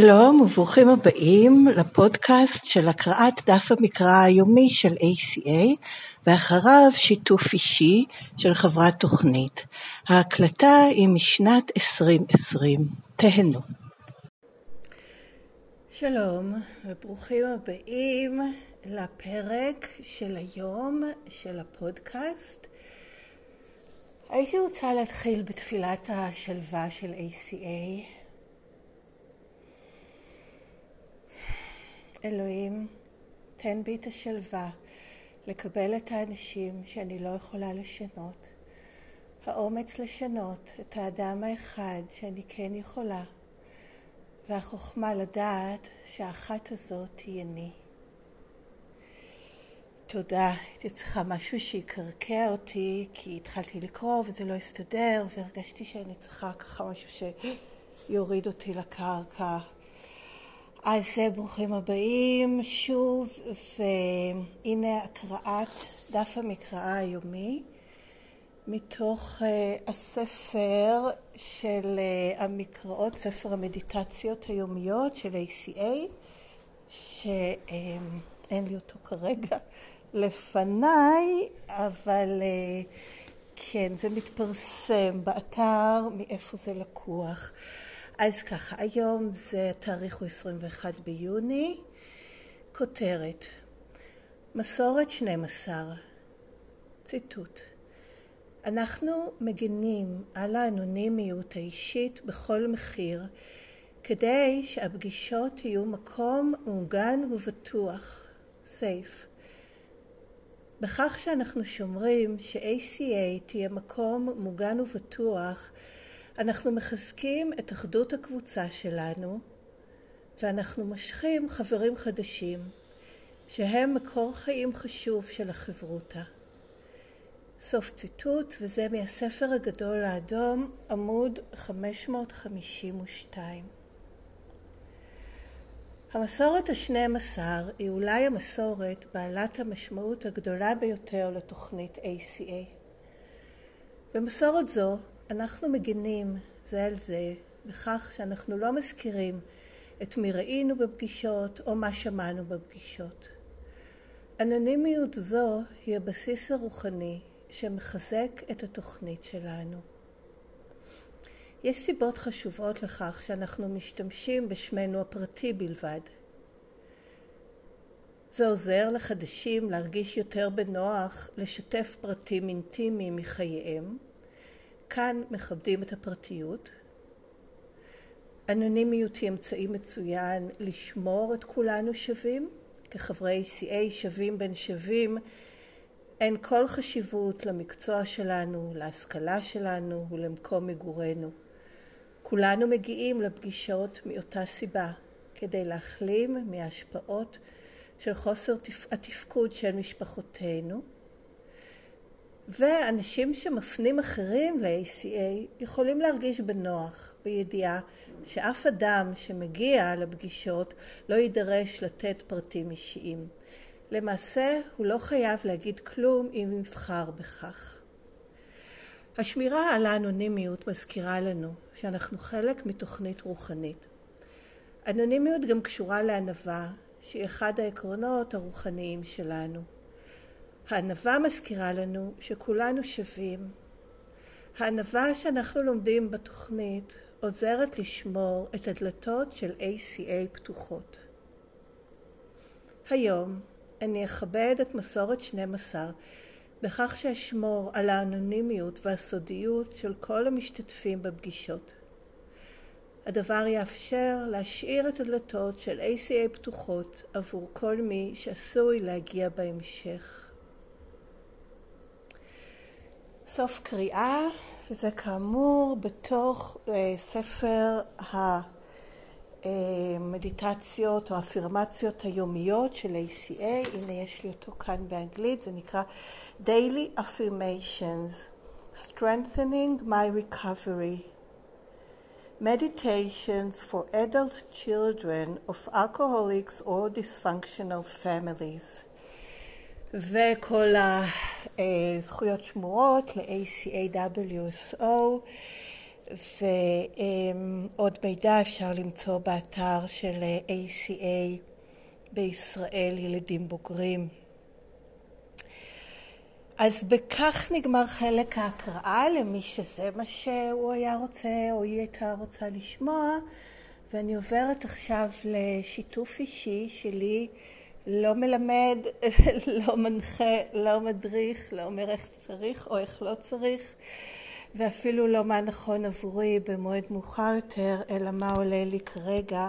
שלום וברוכים הבאים לפודקאסט של הקראת דף המקרא היומי של ACA ואחריו שיתוף אישי של חברת תוכנית. ההקלטה היא משנת 2020. תהנו. שלום וברוכים הבאים לפרק של היום של הפודקאסט. הייתי רוצה להתחיל בתפילת השלווה של ACA. אלוהים, תן בי את השלווה לקבל את האנשים שאני לא יכולה לשנות, האומץ לשנות את האדם האחד שאני כן יכולה, והחוכמה לדעת שהאחת הזאת היא אני. תודה, הייתי צריכה משהו שיקרקע אותי, כי התחלתי לקרוא וזה לא הסתדר, והרגשתי שאני צריכה ככה משהו שיוריד אותי לקרקע. אז ברוכים הבאים שוב, והנה הקראת דף המקראה היומי מתוך uh, הספר של uh, המקראות, ספר המדיטציות היומיות של ACA, שאין לי אותו כרגע לפניי, אבל כן, זה מתפרסם באתר, מאיפה זה לקוח. אז ככה, היום זה התאריך הוא 21 ביוני, כותרת מסורת 12, ציטוט אנחנו מגנים על האנונימיות האישית בכל מחיר כדי שהפגישות יהיו מקום מוגן ובטוח, סייף. בכך שאנחנו שומרים ש-ACA תהיה מקום מוגן ובטוח אנחנו מחזקים את אחדות הקבוצה שלנו ואנחנו מושכים חברים חדשים שהם מקור חיים חשוב של החברותה. סוף ציטוט, וזה מהספר הגדול האדום, עמוד 552. המסורת השנים עשר היא אולי המסורת בעלת המשמעות הגדולה ביותר לתוכנית ACA. במסורת זו אנחנו מגינים זה על זה בכך שאנחנו לא מזכירים את מי ראינו בפגישות או מה שמענו בפגישות. אנונימיות זו היא הבסיס הרוחני שמחזק את התוכנית שלנו. יש סיבות חשובות לכך שאנחנו משתמשים בשמנו הפרטי בלבד. זה עוזר לחדשים להרגיש יותר בנוח לשתף פרטים אינטימיים מחייהם, כאן מכבדים את הפרטיות. אנונימיות היא אמצעי מצוין לשמור את כולנו שווים. כחברי CA שווים בין שווים, אין כל חשיבות למקצוע שלנו, להשכלה שלנו ולמקום מגורנו. כולנו מגיעים לפגישות מאותה סיבה, כדי להחלים מההשפעות של חוסר התפקוד של משפחותינו, ואנשים שמפנים אחרים ל-ACA יכולים להרגיש בנוח, בידיעה שאף אדם שמגיע לפגישות לא יידרש לתת פרטים אישיים. למעשה הוא לא חייב להגיד כלום אם יבחר בכך. השמירה על האנונימיות מזכירה לנו שאנחנו חלק מתוכנית רוחנית. אנונימיות גם קשורה לענווה, שהיא אחד העקרונות הרוחניים שלנו. הענווה מזכירה לנו שכולנו שווים. הענווה שאנחנו לומדים בתוכנית עוזרת לשמור את הדלתות של ACA פתוחות. היום אני אכבד את מסורת 12 בכך שאשמור על האנונימיות והסודיות של כל המשתתפים בפגישות. הדבר יאפשר להשאיר את הדלתות של ACA פתוחות עבור כל מי שעשוי להגיע בהמשך. סוף קריאה, וזה כאמור בתוך uh, ספר המדיטציות או האפירמציות היומיות של ACA, הנה יש לי אותו כאן באנגלית, זה נקרא Daily Affirmations, Strengthening My Recovery. Meditations for adult children of alcoholics or dysfunctional families. וכל הזכויות שמורות ל-ACAWSO ועוד מידע אפשר למצוא באתר של ACA בישראל, ילדים בוגרים. אז בכך נגמר חלק ההקראה למי שזה מה שהוא היה רוצה או היא הייתה רוצה לשמוע ואני עוברת עכשיו לשיתוף אישי שלי לא מלמד, לא מנחה, לא מדריך, לא אומר איך צריך או איך לא צריך ואפילו לא מה נכון עבורי במועד מאוחר יותר אלא מה עולה לי כרגע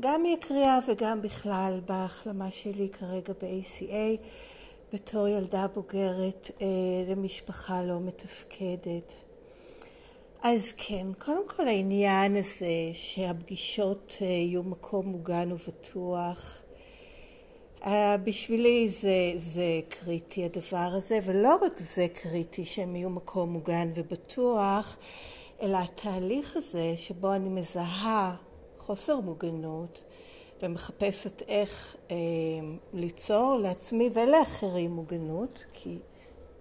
גם מקריאה וגם בכלל בהחלמה שלי כרגע ב-ACA בתור ילדה בוגרת אה, למשפחה לא מתפקדת. אז כן, קודם כל העניין הזה שהפגישות אה, יהיו מקום מוגן ובטוח, בשבילי זה, זה קריטי הדבר הזה, ולא רק זה קריטי שהם יהיו מקום מוגן ובטוח, אלא התהליך הזה שבו אני מזהה חוסר מוגנות ומחפשת איך אה, ליצור לעצמי ולאחרים מוגנות, כי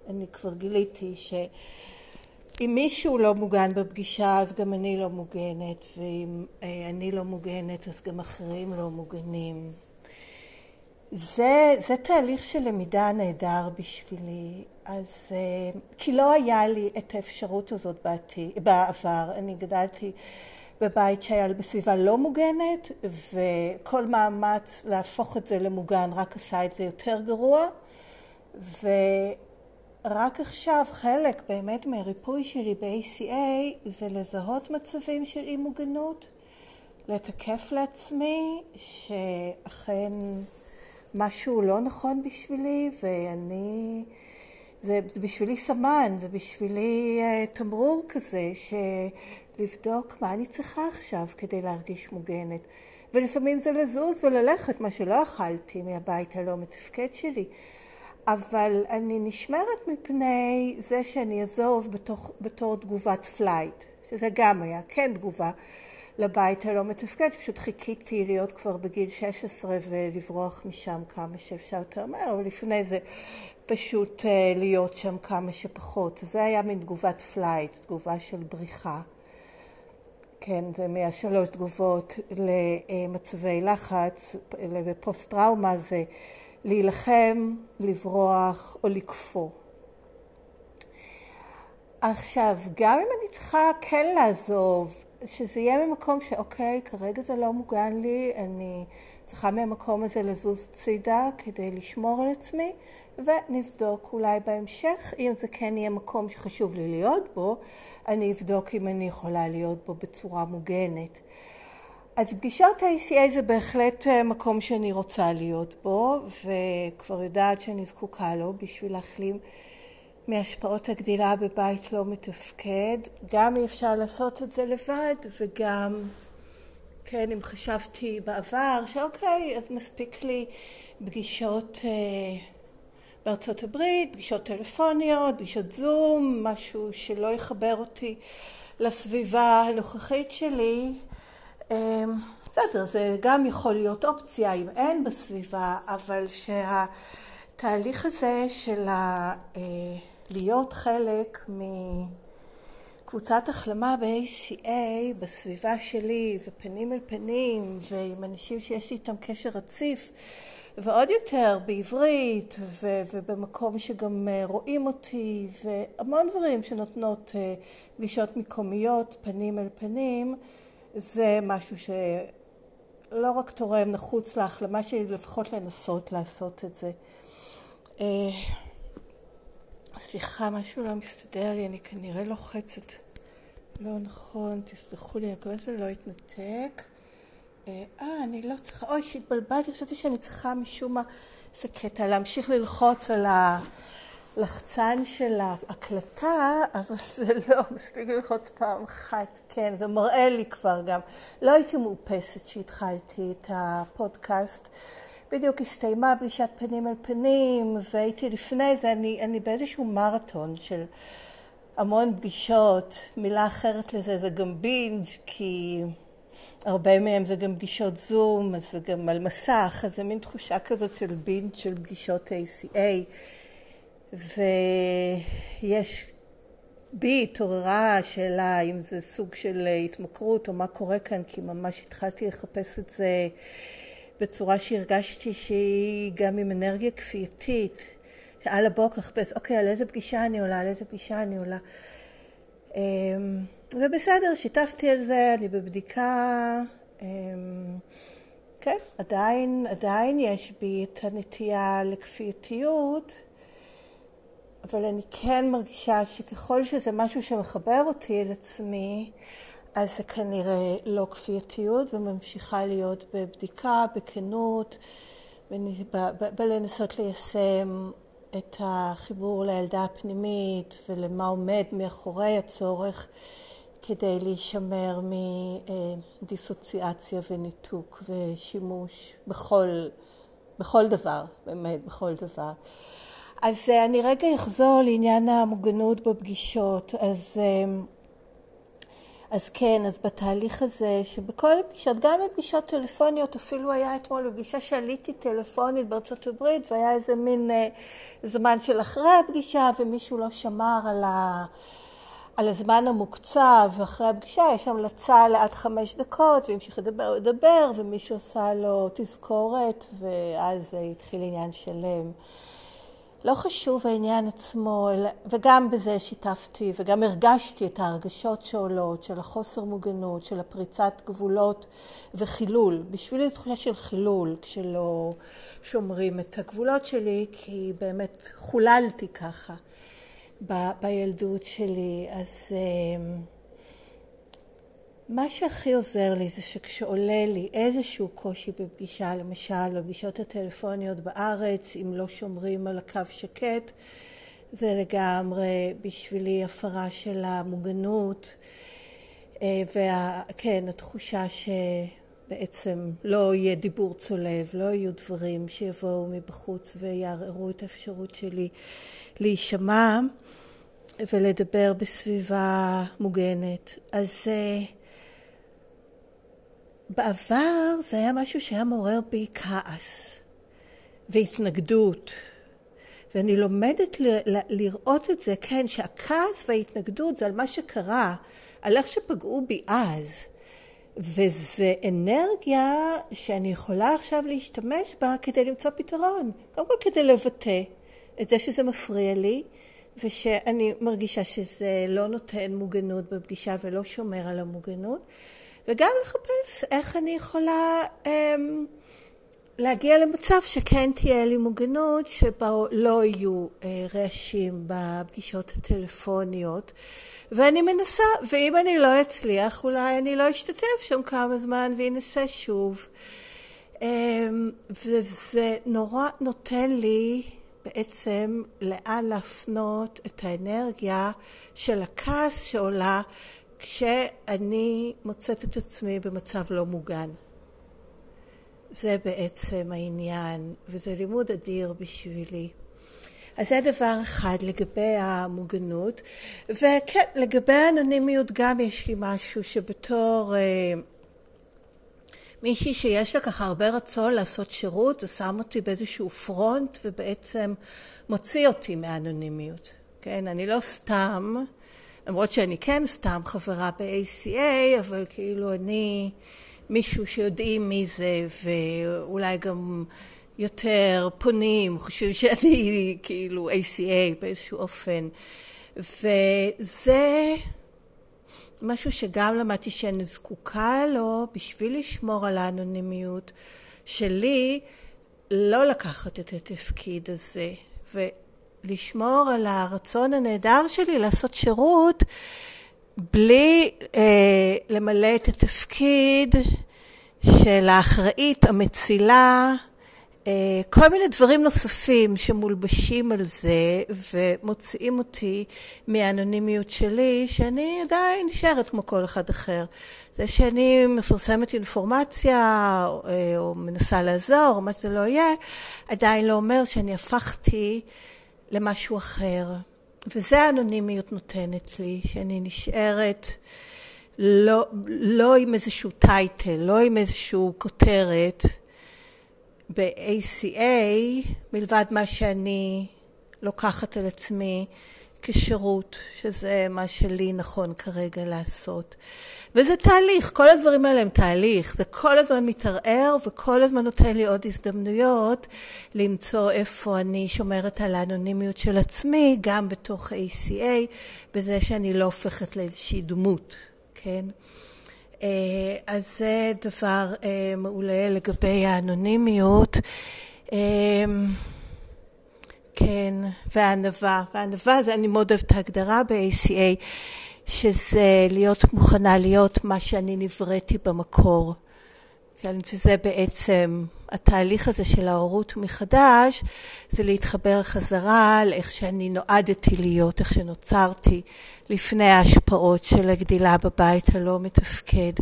אני כבר גיליתי שאם מישהו לא מוגן בפגישה אז גם אני לא מוגנת, ואם אה, אני לא מוגנת אז גם אחרים לא מוגנים. זה, זה תהליך של למידה נהדר בשבילי, אז, אה, כי לא היה לי את האפשרות הזאת בעתי, בעבר, אני גדלתי בבית שהיה בסביבה לא מוגנת, וכל מאמץ להפוך את זה למוגן רק עשה את זה יותר גרוע, ורק עכשיו חלק באמת מהריפוי שלי ב-ACA זה לזהות מצבים של אי מוגנות, לתקף לעצמי שאכן משהו לא נכון בשבילי ואני, זה, זה בשבילי סמן, זה בשבילי אה, תמרור כזה ש... לבדוק מה אני צריכה עכשיו כדי להרגיש מוגנת. ולפעמים זה לזוז וללכת, מה שלא יכולתי מהבית הלא מתפקד שלי. אבל אני נשמרת מפני זה שאני אעזוב בתור תגובת flight, שזה גם היה כן תגובה לבית הלא מתפקד, פשוט חיכיתי להיות כבר בגיל 16 ולברוח משם כמה שאפשר יותר מהר, אבל לפני זה פשוט אה, להיות שם כמה שפחות. זה היה מין תגובת flight, תגובה של בריחה. כן, זה מהשלוש תגובות למצבי לחץ, לפוסט טראומה זה להילחם, לברוח או לקפוא. עכשיו, גם אם אני צריכה כן לעזוב, שזה יהיה ממקום שאוקיי, כרגע זה לא מוגן לי, אני צריכה מהמקום הזה לזוז הצידה כדי לשמור על עצמי, ונבדוק אולי בהמשך, אם זה כן יהיה מקום שחשוב לי להיות בו, אני אבדוק אם אני יכולה להיות בו בצורה מוגנת. אז פגישות ה-ACA זה בהחלט אה, מקום שאני רוצה להיות בו, וכבר יודעת שאני זקוקה לו בשביל להחלים מהשפעות הגדילה בבית לא מתפקד. גם אי אפשר לעשות את זה לבד, וגם, כן, אם חשבתי בעבר שאוקיי, אז מספיק לי פגישות אה, בארצות הברית, פגישות טלפוניות, פגישות זום, משהו שלא יחבר אותי לסביבה הנוכחית שלי. אמ, בסדר, זה גם יכול להיות אופציה אם אין בסביבה, אבל שהתהליך הזה של ה... אה, להיות חלק מקבוצת החלמה ב-ACA בסביבה שלי ופנים אל פנים ועם אנשים שיש לי איתם קשר רציף ועוד יותר בעברית ו- ובמקום שגם אה, רואים אותי והמון דברים שנותנות אה, פגישות מקומיות פנים אל פנים זה משהו שלא רק תורם נחוץ להחלמה שלי לפחות לנסות לעשות את זה. סליחה, משהו לא מסתדר לי, אני כנראה לוחצת לא נכון, תסלחו לי, אני מקווה שזה לא יתנתק. אה, אה, אני לא צריכה, אוי, שהתבלבלתי, חשבתי שאני צריכה משום מה, איזה קטע, להמשיך ללחוץ על הלחצן של ההקלטה, אבל זה לא, מספיק ללחוץ פעם אחת, כן, זה מראה לי כבר גם. לא הייתי מאופסת שהתחלתי את הפודקאסט. בדיוק הסתיימה פגישת פנים אל פנים, והייתי לפני זה, אני, אני באיזשהו מרתון של המון פגישות. מילה אחרת לזה זה גם בינג', כי הרבה מהם זה גם פגישות זום, אז זה גם על מסך, אז זה מין תחושה כזאת של בינג' של פגישות ACA. ויש בי התעוררה השאלה אם זה סוג של התמכרות או מה קורה כאן, כי ממש התחלתי לחפש את זה בצורה שהרגשתי שהיא גם עם אנרגיה כפייתית. שעל הבוקר לחפש, אוקיי, על איזה פגישה אני עולה, על איזה פגישה אני עולה. אמ, ובסדר, שיתפתי על זה, אני בבדיקה. אמ, כן, עדיין, עדיין יש בי את הנטייה לכפייתיות. אבל אני כן מרגישה שככל שזה משהו שמחבר אותי אל עצמי, אז זה כנראה לא כפייתיות וממשיכה להיות בבדיקה, בכנות, בלנסות ליישם את החיבור לילדה הפנימית ולמה עומד מאחורי הצורך כדי להישמר מדיסוציאציה וניתוק ושימוש בכל, בכל דבר, באמת בכל דבר. אז אה, אני רגע אחזור לעניין המוגנות בפגישות. אז, אה, אז כן, אז בתהליך הזה, שבכל הפגישות, גם בפגישות טלפוניות, אפילו היה אתמול בפגישה שעליתי טלפונית בארצות הברית, והיה איזה מין אה, זמן של אחרי הפגישה, ומישהו לא שמר על, ה, על הזמן המוקצב, ואחרי הפגישה יש המלצה לעד חמש דקות, והמשיך לדבר ולדבר, ומישהו עשה לו תזכורת, ואז התחיל עניין שלם. לא חשוב העניין עצמו, וגם בזה שיתפתי, וגם הרגשתי את ההרגשות שעולות, של החוסר מוגנות, של הפריצת גבולות וחילול. בשבילי זו תחושה של חילול, כשלא שומרים את הגבולות שלי, כי באמת חוללתי ככה ב- בילדות שלי. אז... מה שהכי עוזר לי זה שכשעולה לי איזשהו קושי בפגישה, למשל בפגישות הטלפוניות בארץ, אם לא שומרים על הקו שקט, זה לגמרי בשבילי הפרה של המוגנות, אה, וכן, התחושה שבעצם לא יהיה דיבור צולב, לא יהיו דברים שיבואו מבחוץ ויערערו את האפשרות שלי להישמע ולדבר בסביבה מוגנת. אז אה, בעבר זה היה משהו שהיה מעורר בי כעס והתנגדות. ואני לומדת ל- ל- לראות את זה, כן, שהכעס וההתנגדות זה על מה שקרה, על איך שפגעו בי אז. וזה אנרגיה שאני יכולה עכשיו להשתמש בה כדי למצוא פתרון. קודם כל כדי לבטא את זה שזה מפריע לי, ושאני מרגישה שזה לא נותן מוגנות בפגישה ולא שומר על המוגנות. וגם לחפש איך אני יכולה אמ, להגיע למצב שכן תהיה לי מוגנות, שבו לא יהיו אה, רעשים בפגישות הטלפוניות. ואני מנסה, ואם אני לא אצליח, אולי אני לא אשתתף שם כמה זמן ואנסה שוב. אמ, וזה נורא נותן לי בעצם לאן להפנות את האנרגיה של הכעס שעולה כשאני מוצאת את עצמי במצב לא מוגן. זה בעצם העניין, וזה לימוד אדיר בשבילי. אז זה דבר אחד לגבי המוגנות, וכן, לגבי האנונימיות גם יש לי משהו שבתור אה, מישהי שיש לה ככה הרבה רצון לעשות שירות, זה שם אותי באיזשהו פרונט ובעצם מוציא אותי מהאנונימיות. כן, אני לא סתם למרות שאני כן סתם חברה ב-ACA, אבל כאילו אני מישהו שיודעים מי זה, ואולי גם יותר פונים, חושבים שאני כאילו ACA באיזשהו אופן. וזה משהו שגם למדתי שאני זקוקה לו בשביל לשמור על האנונימיות שלי, לא לקחת את התפקיד הזה. לשמור על הרצון הנהדר שלי לעשות שירות בלי אה, למלא את התפקיד של האחראית, המצילה, אה, כל מיני דברים נוספים שמולבשים על זה ומוציאים אותי מהאנונימיות שלי, שאני עדיין נשארת כמו כל אחד אחר. זה שאני מפרסמת אינפורמציה או, אה, או מנסה לעזור, מה שזה לא יהיה, עדיין לא אומר שאני הפכתי למשהו אחר. וזה האנונימיות נותנת לי, שאני נשארת לא, לא עם איזשהו טייטל, לא עם איזשהו כותרת ב-ACA, מלבד מה שאני לוקחת על עצמי כשירות, שזה מה שלי נכון כרגע לעשות. וזה תהליך, כל הדברים האלה הם תהליך, זה כל הזמן מתערער וכל הזמן נותן לי עוד הזדמנויות למצוא איפה אני שומרת על האנונימיות של עצמי, גם בתוך ACA, בזה שאני לא הופכת לאיזושהי דמות, כן? אה, אז זה דבר אה, מעולה לגבי האנונימיות. כן, והענווה. והענווה, זה אני מאוד אוהבת את ההגדרה ב-ACA, שזה להיות מוכנה להיות מה שאני נבראתי במקור. כן, שזה בעצם התהליך הזה של ההורות מחדש, זה להתחבר חזרה לאיך שאני נועדתי להיות, איך שנוצרתי לפני ההשפעות של הגדילה בבית הלא מתפקד.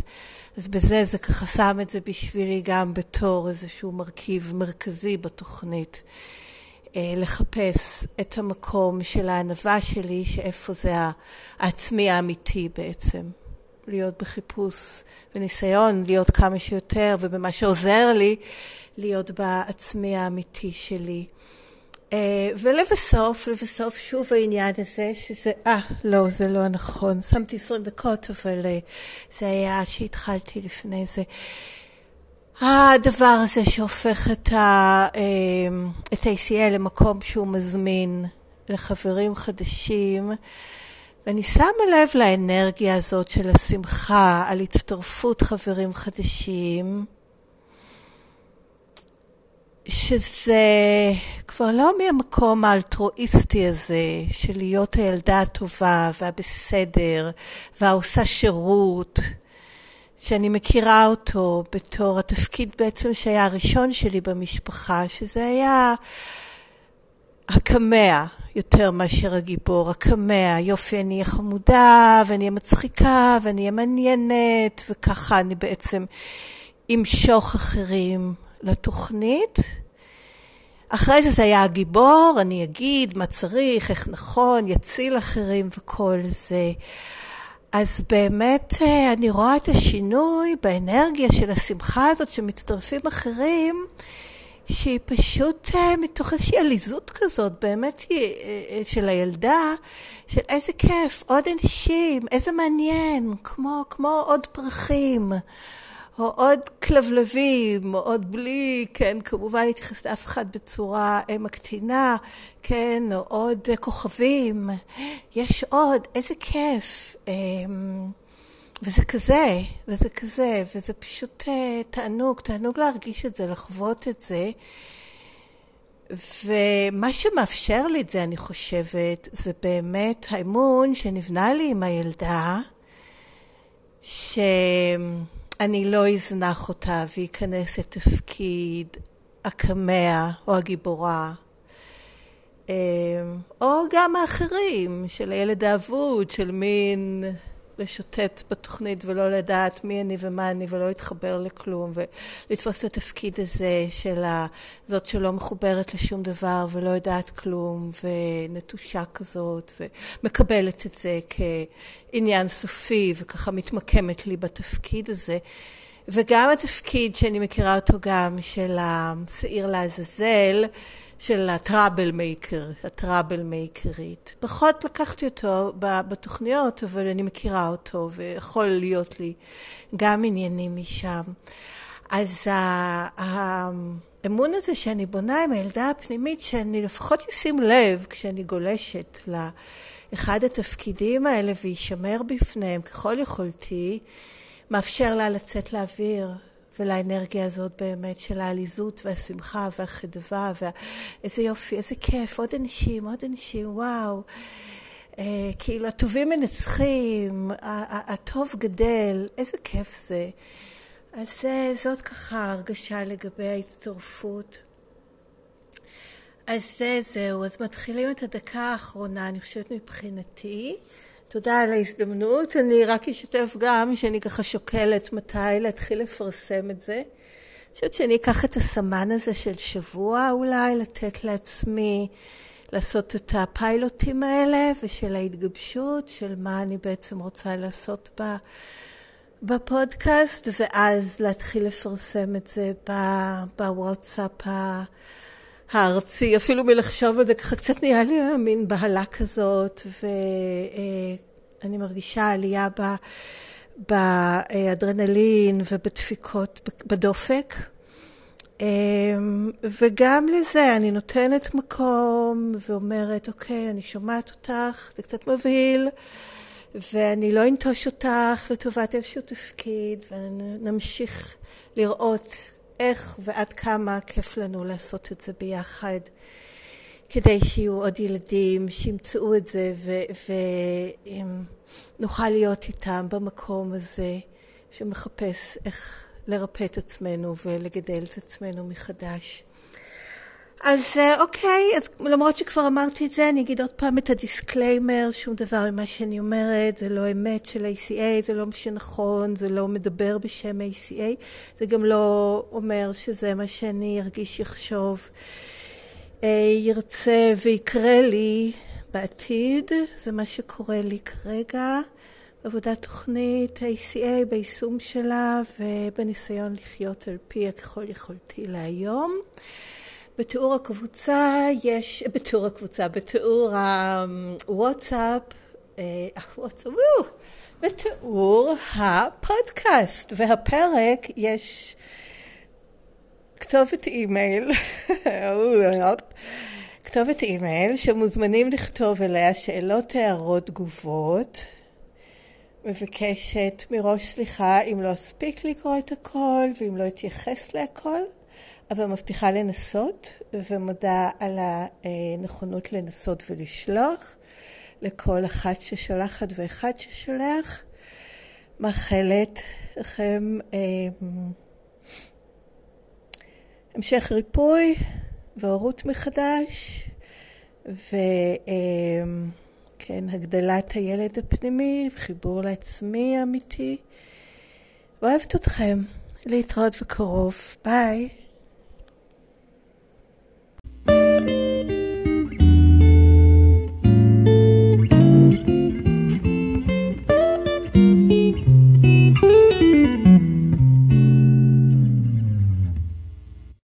אז בזה זה ככה שם את זה בשבילי גם בתור איזשהו מרכיב מרכזי בתוכנית. אה, לחפש את המקום של הענווה שלי, שאיפה זה העצמי האמיתי בעצם. להיות בחיפוש וניסיון להיות כמה שיותר, ובמה שעוזר לי, להיות בעצמי האמיתי שלי. אה, ולבסוף, לבסוף שוב העניין הזה שזה, אה, לא, זה לא נכון, שמתי עשרים דקות, אבל אה, זה היה שהתחלתי לפני זה. הדבר הזה שהופך את, ה, אמ, את ACL למקום שהוא מזמין לחברים חדשים, ואני שמה לב לאנרגיה הזאת של השמחה על הצטרפות חברים חדשים, שזה כבר לא מהמקום האלטרואיסטי הזה של להיות הילדה הטובה והבסדר והעושה שירות. שאני מכירה אותו בתור התפקיד בעצם שהיה הראשון שלי במשפחה, שזה היה הקמע יותר מאשר הגיבור, הקמע, יופי אני אהיה חמודה ואני אהיה מצחיקה ואני אהיה מעניינת וככה אני בעצם אמשוך אחרים לתוכנית. אחרי זה זה היה הגיבור, אני אגיד מה צריך, איך נכון, יציל אחרים וכל זה. אז באמת אה, אני רואה את השינוי באנרגיה של השמחה הזאת שמצטרפים אחרים, שהיא פשוט אה, מתוך איזושהי עליזות כזאת, באמת אה, של הילדה, של איזה כיף, עוד אנשים, איזה מעניין, כמו, כמו עוד פרחים. או עוד כלבלבים, או עוד בלי, כן, כמובן להתייחס לאף אחד בצורה מקטינה, כן, או עוד כוכבים. יש עוד, איזה כיף. אמ, וזה כזה, וזה כזה, וזה פשוט אה, תענוג, תענוג להרגיש את זה, לחוות את זה. ומה שמאפשר לי את זה, אני חושבת, זה באמת האמון שנבנה לי עם הילדה, ש... אני לא אזנח אותה ואכנס לתפקיד הקמע או הגיבורה. אמ, או גם האחרים, של הילד האבוד, של מין לשוטט בתוכנית ולא לדעת מי אני ומה אני ולא להתחבר לכלום ולתפוס את התפקיד הזה של זאת שלא מחוברת לשום דבר ולא יודעת כלום ונטושה כזאת ומקבלת את זה כעניין סופי וככה מתמקמת לי בתפקיד הזה. וגם התפקיד שאני מכירה אותו גם של השעיר לעזאזל של הטראבל מייקר, הטראבל מייקרית. פחות לקחתי אותו בתוכניות, אבל אני מכירה אותו ויכול להיות לי גם עניינים משם. אז האמון הזה שאני בונה עם הילדה הפנימית, שאני לפחות אשים לב כשאני גולשת לאחד התפקידים האלה וישמר בפניהם ככל יכולתי, מאפשר לה לצאת לאוויר, ולאנרגיה הזאת באמת של העליזות והשמחה והחדווה ואיזה יופי, איזה כיף, עוד אנשים, עוד אנשים, וואו. אה, כאילו הטובים מנצחים, הטוב גדל, איזה כיף זה. אז זה, זאת ככה הרגשה לגבי ההצטרפות. אז זה, זהו, אז מתחילים את הדקה האחרונה, אני חושבת מבחינתי. תודה על ההזדמנות. אני רק אשתף גם שאני ככה שוקלת מתי להתחיל לפרסם את זה. אני חושבת שאני אקח את הסמן הזה של שבוע אולי, לתת לעצמי לעשות את הפיילוטים האלה ושל ההתגבשות, של מה אני בעצם רוצה לעשות ב, בפודקאסט, ואז להתחיל לפרסם את זה בוואטסאפ הארצי, אפילו מלחשוב על זה ככה קצת נהיה לי מין בהלה כזאת, ואני מרגישה עלייה באדרנלין ובדפיקות בדופק. וגם לזה אני נותנת מקום ואומרת, אוקיי, אני שומעת אותך, זה קצת מבהיל, ואני לא אנטוש אותך לטובת איזשהו תפקיד, ונמשיך לראות איך ועד כמה כיף לנו לעשות את זה ביחד, כדי שיהיו עוד ילדים שימצאו את זה ונוכל להיות איתם במקום הזה שמחפש איך לרפא את עצמנו ולגדל את עצמנו מחדש. אז אוקיי, אז למרות שכבר אמרתי את זה, אני אגיד עוד פעם את ה disclaimer, שום דבר ממה שאני אומרת, זה לא אמת של ACA, זה לא מה שנכון, זה לא מדבר בשם ACA, זה גם לא אומר שזה מה שאני ארגיש, יחשוב, ירצה ויקרה לי בעתיד, זה מה שקורה לי כרגע. עבודת תוכנית ACA ביישום שלה ובניסיון לחיות על פי ככל יכולתי להיום. בתיאור הקבוצה יש, בתיאור הקבוצה, בתיאור הוואטסאפ, הוואטסאפ, בתיאור הפודקאסט והפרק יש כתובת אימייל, כתובת אימייל שמוזמנים לכתוב אליה שאלות, הערות, תגובות. מבקשת מראש סליחה אם לא אספיק לקרוא את הכל ואם לא אתייחס להכל. אבל מבטיחה לנסות ומודה על הנכונות לנסות ולשלוח לכל אחת ששולחת ואחד ששולח. מאחלת לכם אה, המשך ריפוי והורות מחדש וכן, אה, הגדלת הילד הפנימי וחיבור לעצמי האמיתי. אוהבת אתכם. להתראות בקרוב. ביי.